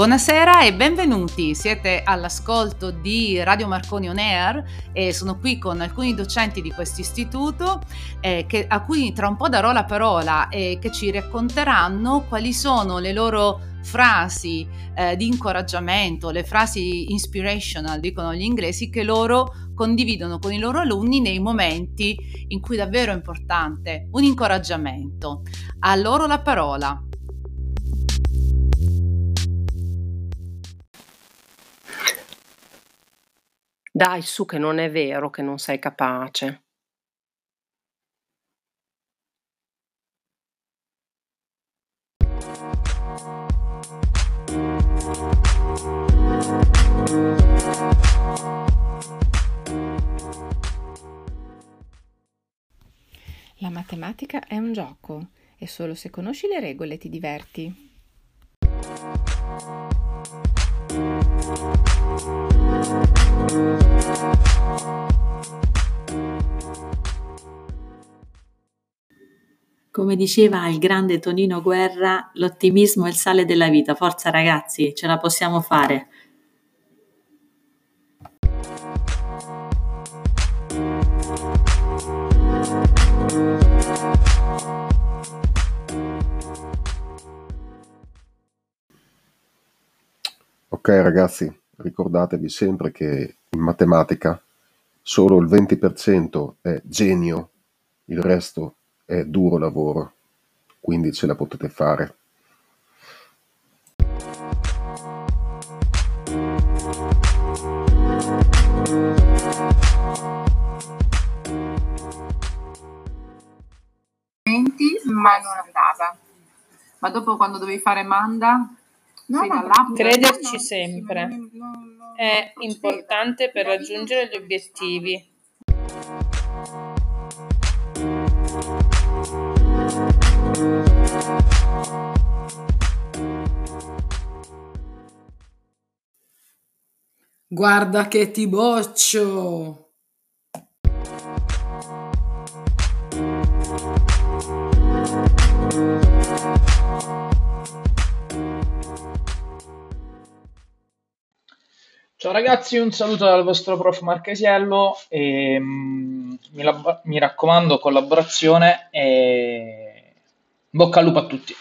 Buonasera e benvenuti, siete all'ascolto di Radio Marconi On Air e sono qui con alcuni docenti di questo istituto eh, a cui tra un po' darò la parola e che ci racconteranno quali sono le loro frasi eh, di incoraggiamento, le frasi inspirational, dicono gli inglesi, che loro condividono con i loro alunni nei momenti in cui davvero è importante un incoraggiamento. A loro la parola. Dai su che non è vero che non sei capace. La matematica è un gioco e solo se conosci le regole ti diverti. Come diceva il grande Tonino Guerra, l'ottimismo è il sale della vita. Forza ragazzi, ce la possiamo fare. Ok ragazzi, ricordatevi sempre che in matematica solo il 20% è genio, il resto è duro lavoro, quindi ce la potete fare. ma non andava. Ma dopo quando dovevi fare manda, No, no, crederci sempre è importante per raggiungere gli obiettivi. Guarda che ti boccio! Ciao ragazzi, un saluto dal vostro prof Marchesiello e mm, mi, lab- mi, raccomando collaborazione e bocca al lupo a tutti.